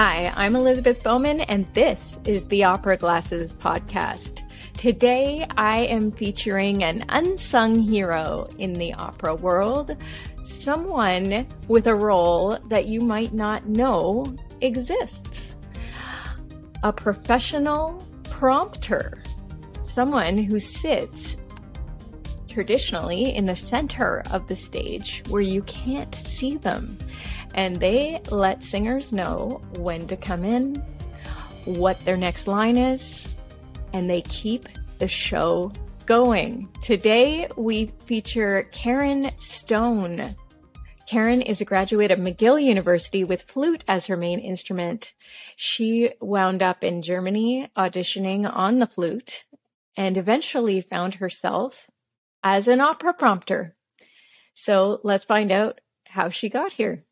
Hi, I'm Elizabeth Bowman, and this is the Opera Glasses Podcast. Today, I am featuring an unsung hero in the opera world, someone with a role that you might not know exists. A professional prompter, someone who sits traditionally in the center of the stage where you can't see them. And they let singers know when to come in, what their next line is, and they keep the show going. Today we feature Karen Stone. Karen is a graduate of McGill University with flute as her main instrument. She wound up in Germany auditioning on the flute and eventually found herself as an opera prompter. So let's find out how she got here.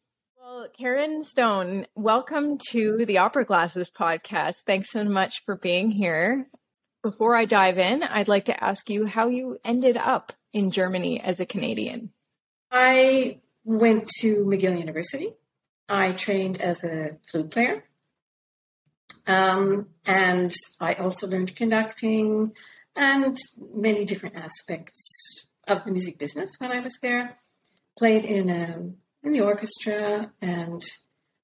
Karen Stone, welcome to the Opera Glasses podcast. Thanks so much for being here. Before I dive in, I'd like to ask you how you ended up in Germany as a Canadian. I went to McGill University. I trained as a flute player. Um, and I also learned conducting and many different aspects of the music business when I was there. Played in a, in the orchestra, and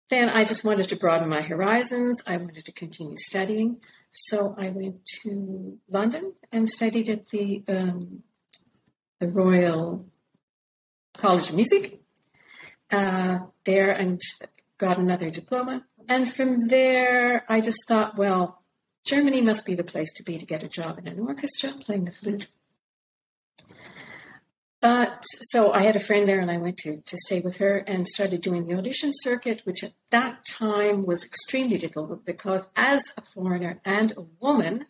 then I just wanted to broaden my horizons. I wanted to continue studying. So I went to London and studied at the um, the Royal College of Music uh, there and got another diploma. And from there, I just thought, well, Germany must be the place to be to get a job in an orchestra playing the flute. But so I had a friend there and I went to, to stay with her and started doing the audition circuit, which at that time was extremely difficult because as a foreigner and a woman,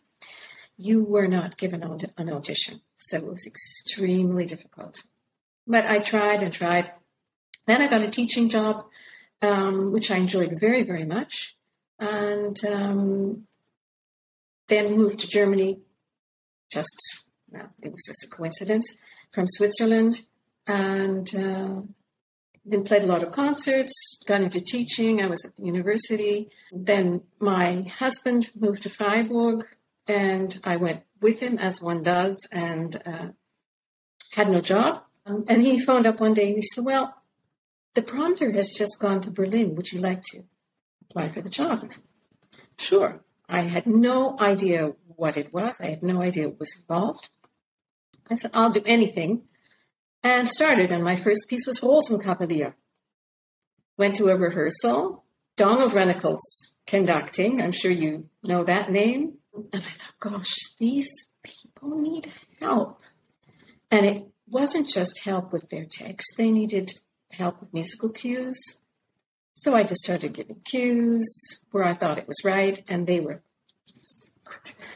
you were not given an audition. So it was extremely difficult. But I tried and tried. Then I got a teaching job, um, which I enjoyed very, very much. And um, then moved to Germany. Just, well, it was just a coincidence from Switzerland and uh, then played a lot of concerts, got into teaching. I was at the university. Then my husband moved to Freiburg and I went with him as one does and uh, had no job. Um, and he phoned up one day and he said, Well, the prompter has just gone to Berlin. Would you like to apply for the job? Said, sure. I had no idea what it was. I had no idea what was involved. I said, I'll do anything. And started, and my first piece was Rosenkavalier. Went to a rehearsal. Donald Runnicles conducting. I'm sure you know that name. And I thought, gosh, these people need help. And it wasn't just help with their text, they needed help with musical cues. So I just started giving cues where I thought it was right, and they were.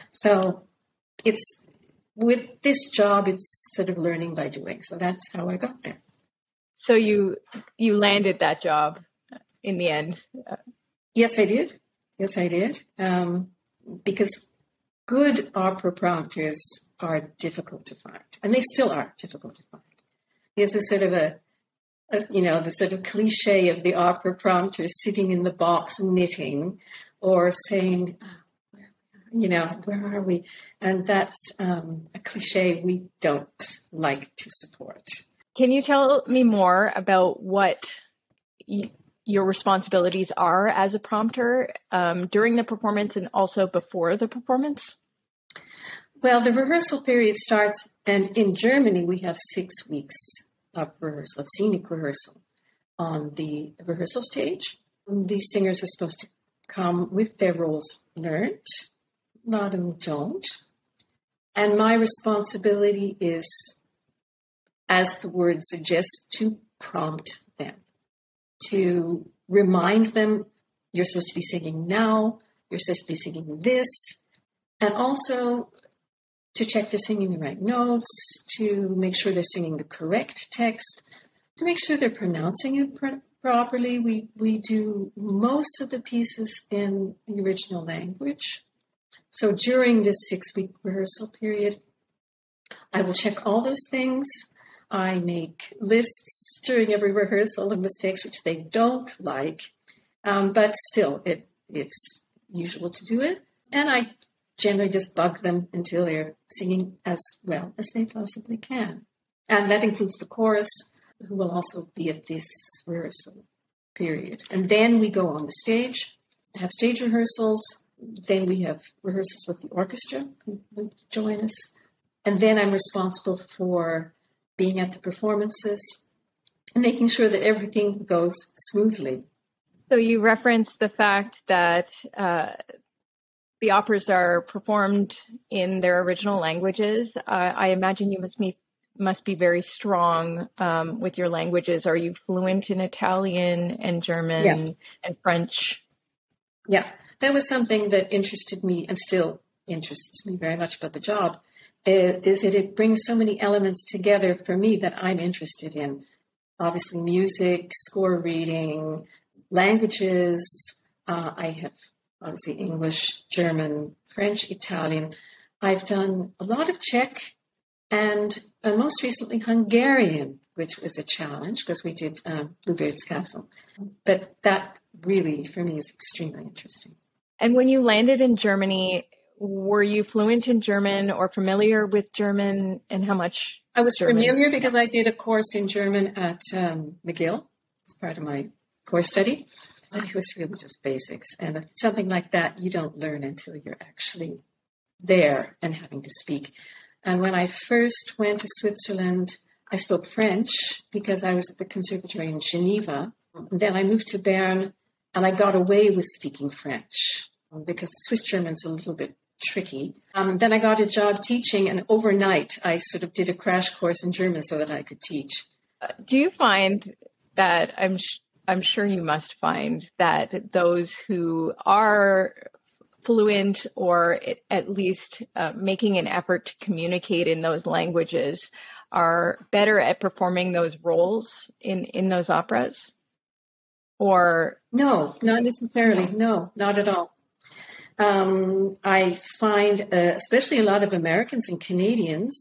So it's with this job, it's sort of learning by doing. So that's how I got there. So you you landed that job in the end. Yes, I did. Yes, I did. Um, because good opera prompters are difficult to find, and they still are difficult to find. There's this sort of a, a, you know, the sort of cliche of the opera prompter sitting in the box knitting, or saying, you know, where are we? And that's um, a cliche we don't like to support. Can you tell me more about what y- your responsibilities are as a prompter um, during the performance and also before the performance? Well, the rehearsal period starts, and in Germany, we have six weeks of rehearsal, of scenic rehearsal on the rehearsal stage. These singers are supposed to come with their roles learned a lot of them don't. And my responsibility is, as the word suggests, to prompt them, to remind them you're supposed to be singing now, you're supposed to be singing this, and also to check they're singing the right notes, to make sure they're singing the correct text, to make sure they're pronouncing it pr- properly. We, we do most of the pieces in the original language. So during this six week rehearsal period, I will check all those things. I make lists during every rehearsal of mistakes which they don't like. Um, but still, it it's usual to do it. And I generally just bug them until they're singing as well as they possibly can. And that includes the chorus, who will also be at this rehearsal period. And then we go on the stage, have stage rehearsals. Then we have rehearsals with the orchestra who, join us. And then I'm responsible for being at the performances and making sure that everything goes smoothly. So you referenced the fact that uh, the operas are performed in their original languages. Uh, I imagine you must be must be very strong um, with your languages. Are you fluent in Italian and German yeah. and French? Yeah, that was something that interested me and still interests me very much about the job. Is that it brings so many elements together for me that I'm interested in. Obviously, music, score reading, languages. Uh, I have obviously English, German, French, Italian. I've done a lot of Czech and uh, most recently Hungarian, which was a challenge because we did um, Bluebeard's Castle. But that really, for me, is extremely interesting. And when you landed in Germany, were you fluent in German or familiar with German and how much? I was German? familiar because I did a course in German at um, McGill as part of my course study. But it was really just basics. And something like that you don't learn until you're actually there and having to speak. And when I first went to Switzerland, I spoke French because I was at the conservatory in Geneva. And then I moved to Bern and I got away with speaking French because Swiss German's a little bit tricky. Um, then I got a job teaching, and overnight I sort of did a crash course in German so that I could teach. Uh, do you find that I'm sh- I'm sure you must find that those who are fluent or at least uh, making an effort to communicate in those languages are better at performing those roles in in those operas or no not necessarily no not at all um, i find uh, especially a lot of americans and canadians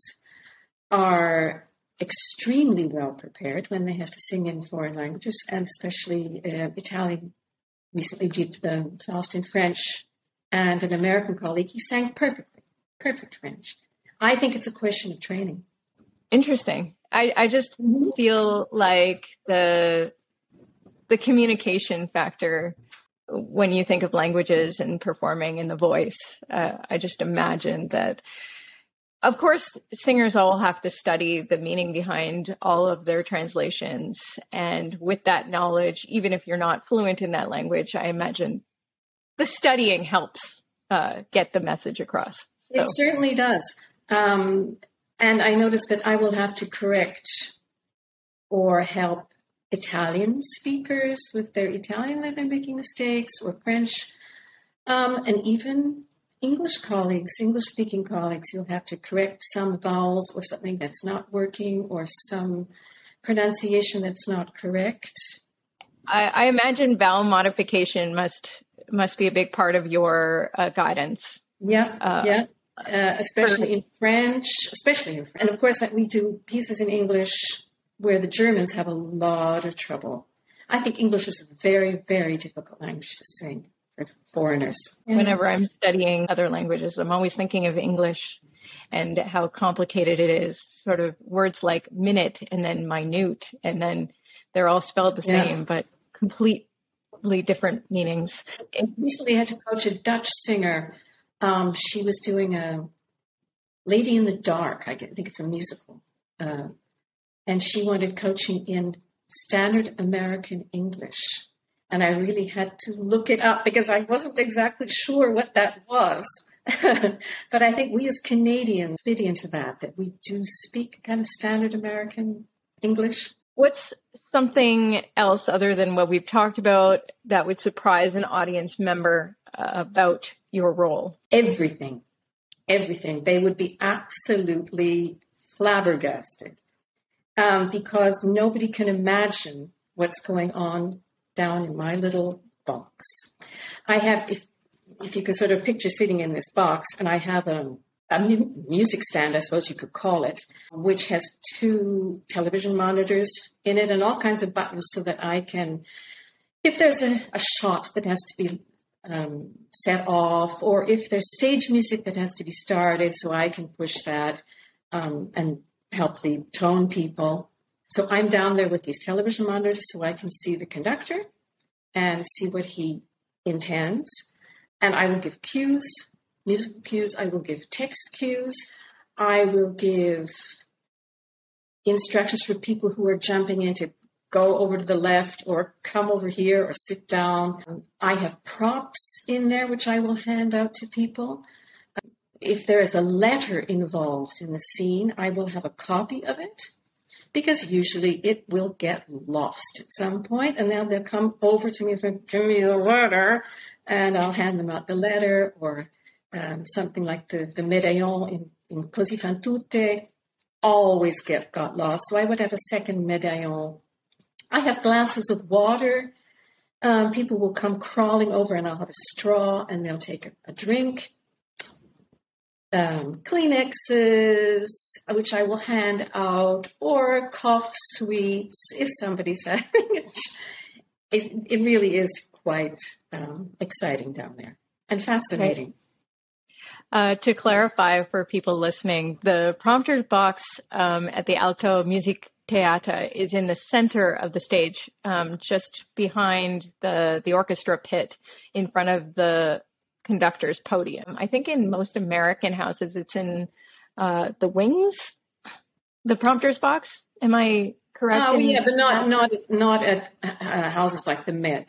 are extremely well prepared when they have to sing in foreign languages and especially uh, italian recently did um, faust in french and an American colleague, he sang perfectly, perfect French. I think it's a question of training. Interesting. I, I just mm-hmm. feel like the the communication factor when you think of languages and performing in the voice. Uh, I just imagine that. Of course, singers all have to study the meaning behind all of their translations. And with that knowledge, even if you're not fluent in that language, I imagine the studying helps uh, get the message across. So. It certainly does. Um, and I noticed that I will have to correct or help Italian speakers with their Italian that they're making mistakes, or French, um, and even English colleagues, English speaking colleagues, you'll have to correct some vowels or something that's not working, or some pronunciation that's not correct. I, I imagine vowel modification must must be a big part of your uh, guidance. Yeah, uh, yeah. Uh, especially in French, especially in French. And of course, we do pieces in English where the Germans have a lot of trouble. I think English is a very, very difficult language to sing for foreigners. Whenever I'm studying other languages, I'm always thinking of English and how complicated it is. Sort of words like minute and then minute, and then they're all spelled the same, yeah. but completely different meanings. I recently had to coach a Dutch singer. Um, she was doing a Lady in the Dark. I think it's a musical. Uh, and she wanted coaching in standard American English. And I really had to look it up because I wasn't exactly sure what that was. but I think we as Canadians fit into that, that we do speak kind of standard American English. What's something else other than what we've talked about that would surprise an audience member uh, about your role? Everything. Everything. They would be absolutely flabbergasted um, because nobody can imagine what's going on down in my little box. I have, if if you could sort of picture sitting in this box, and I have a a music stand, I suppose you could call it, which has two television monitors in it and all kinds of buttons so that I can if there's a, a shot that has to be um, set off, or if there's stage music that has to be started, so I can push that um, and help the tone people. So I'm down there with these television monitors so I can see the conductor and see what he intends. And I will give cues, musical cues, I will give text cues, I will give instructions for people who are jumping in to go over to the left or come over here or sit down. I have props in there which I will hand out to people. If there is a letter involved in the scene, I will have a copy of it because usually it will get lost at some point and then they'll come over to me and say, give me the letter and I'll hand them out the letter or um, something like the, the medaillon in, in Così fan tutte always get got lost. So I would have a second medaillon. I have glasses of water. Um, people will come crawling over and I'll have a straw and they'll take a, a drink um, Kleenexes, which I will hand out, or cough sweets if somebody's having it. It, it really is quite um, exciting down there and fascinating. Uh, to clarify for people listening, the prompter box um, at the Aalto Music Theater is in the center of the stage, um, just behind the the orchestra pit, in front of the conductor's podium. I think in most American houses, it's in uh, the wings, the prompter's box. Am I correct? Oh, yeah, but not not not at uh, houses like the Met.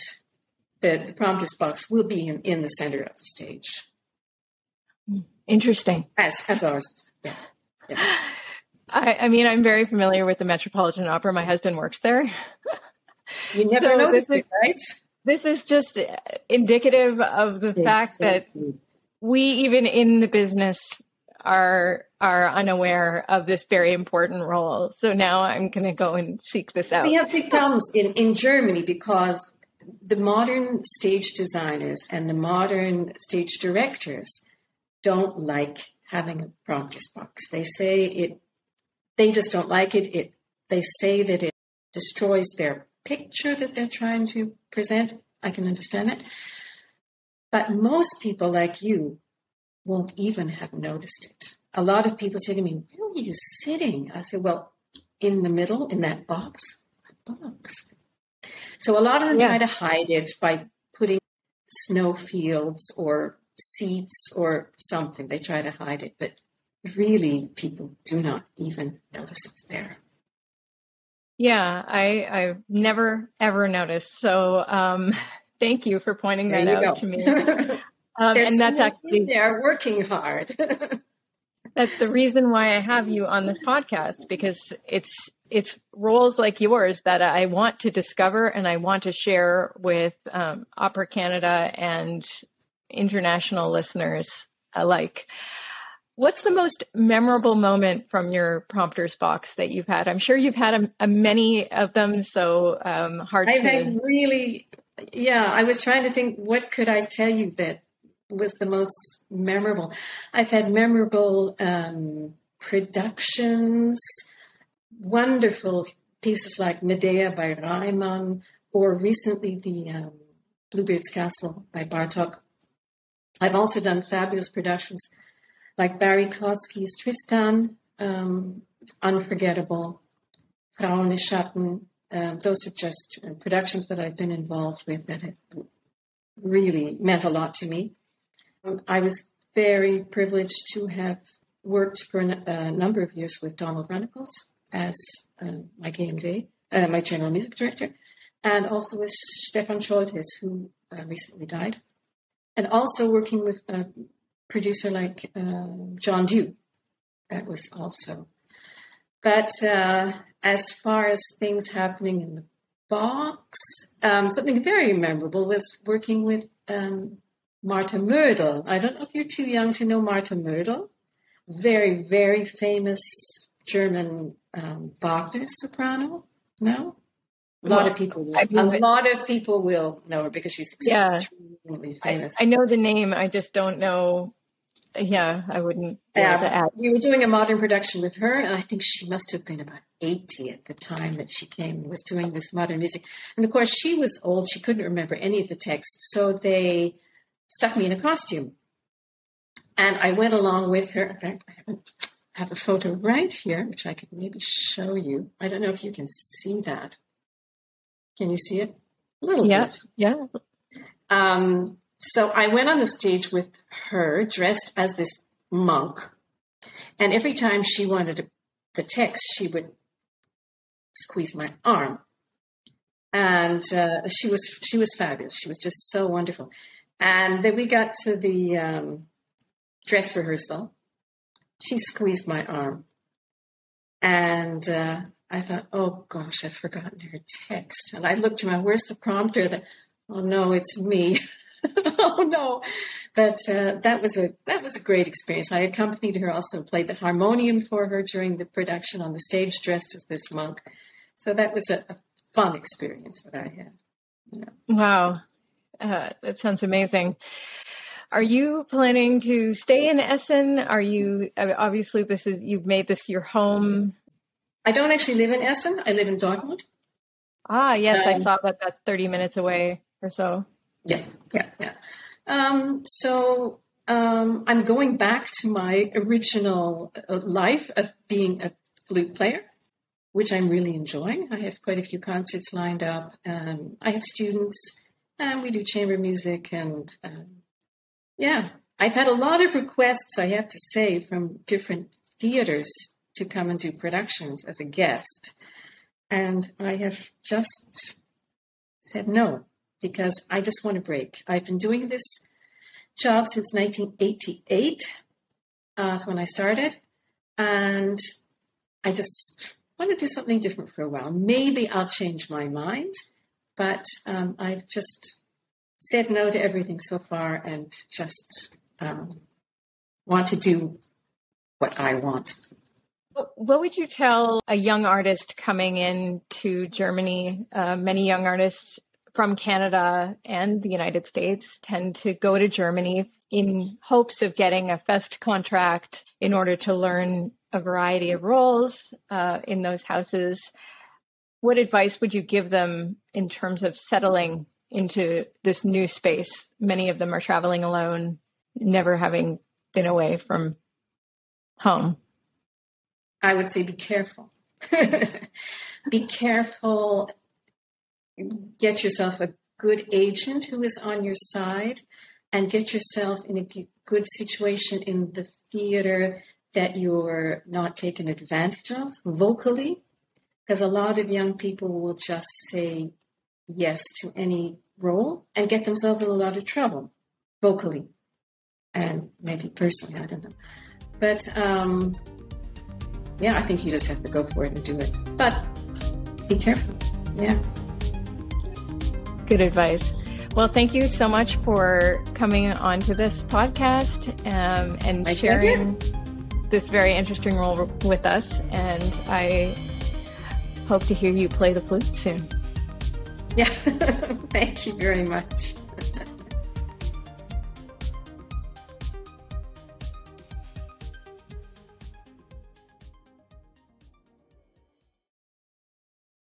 The, the prompter's box will be in, in the center of the stage. Interesting. As as ours. Yeah. yeah. I, I mean, I'm very familiar with the Metropolitan Opera. My husband works there. You never so noticed it, right? This is just indicative of the fact that we even in the business are are unaware of this very important role. So now I'm going to go and seek this out. We have big problems in in Germany because the modern stage designers and the modern stage directors don't like having a prompter's box. They say it they just don't like it. It they say that it destroys their picture that they're trying to present. I can understand it. But most people like you won't even have noticed it. A lot of people say to me, Where are you sitting? I say, Well, in the middle, in that box. box? So a lot of them yeah. try to hide it by putting snow fields or seats or something. They try to hide it, but really people do not even notice it's there. Yeah, I I've never ever noticed. So um, thank you for pointing that out go. to me. Um, and that's actually they're working hard. that's the reason why I have you on this podcast because it's it's roles like yours that I want to discover and I want to share with um, Opera Canada and international listeners alike. What's the most memorable moment from your prompters box that you've had? I'm sure you've had a, a many of them, so um, hard to. I've to. had really, yeah. I was trying to think, what could I tell you that was the most memorable? I've had memorable um, productions, wonderful pieces like Medea by Reimann, or recently the um, Bluebeard's Castle by Bartok. I've also done fabulous productions like Barrie Kosky's Tristan, um, unforgettable. Frau ohne Schatten. Um, those are just productions that I've been involved with that have really meant a lot to me. Um, I was very privileged to have worked for a uh, number of years with Donald Runnicles as uh, my GMD, uh, my general music director, and also with Stefan Soltesz, who uh, recently died, and also working with uh, producer like uh, John Dew. That was also. But uh, as far as things happening in the box, um, something very memorable was working with um, Martha Mödl. I don't know if you're too young to know Martha Mödl. Very, very famous German um, Wagner soprano. No? A lot well, of people, will. a lot of people will know her because she's extremely yeah. famous. I, I, know the name. I just don't know Yeah, I wouldn't. Uh, we were doing a modern production with her, and I think she must have been about 80 at the time that she came and was doing this modern music. And of course, she was old. She couldn't remember any of the texts. So they stuck me in a costume. And I went along with her. In fact, I haven't have a photo right here, which I could maybe show you. I don't know if you can see that. Can you see it? A little yeah, bit. Yeah. Um, so I went on the stage with her dressed as this monk. And every time she wanted the text, she would squeeze my arm. And uh, she was she was fabulous. She was just so wonderful. And then we got to the um, dress rehearsal. She squeezed my arm. And uh, I thought, oh gosh, I've forgotten her text. And I looked to my, where's the prompter? That, oh no, it's me. oh no. But uh, that was a that was a great experience. I accompanied her, also played the harmonium for her during the production on the stage, dressed as this monk. So that was a, a fun experience that I had. Yeah. Wow, uh, that sounds amazing. Are you planning to stay in Essen? Are you obviously this is you've made this your home? I don't actually live in Essen. I live in Dortmund. Ah, yes, um, I saw that. That's thirty minutes away or so. Yeah, yeah, yeah. Um, so um, I'm going back to my original uh, life of being a flute player, which I'm really enjoying. I have quite a few concerts lined up. Um, I have students, and we do chamber music, and um, yeah, I've had a lot of requests. I have to say from different theaters to come and do productions as a guest, and I have just said no because I just want a break. I've been doing this job since 1988. Uh, that's when I started. And I just want to do something different for a while. Maybe I'll change my mind, but um, I've just said no to everything so far and just um, want to do what I want. What would you tell a young artist coming into Germany? Uh, many young artists from Canada and the United States tend to go to Germany in hopes of getting a FEST contract in order to learn a variety of roles uh, in those houses. What advice would you give them in terms of settling into this new space? Many of them are traveling alone, never having been away from home. I would say be careful. be careful get yourself a good agent who is on your side and get yourself in a good situation in the theater that you're not taken advantage of vocally because a lot of young people will just say yes to any role and get themselves in a lot of trouble vocally and maybe personally i don't know. But um, yeah i think you just have to go for it and do it. But be careful. Yeah Good advice. Well, thank you so much for coming on to this podcast um, and My sharing pleasure. this very interesting role with us. And I hope to hear you play the flute soon. Yeah, thank you very much.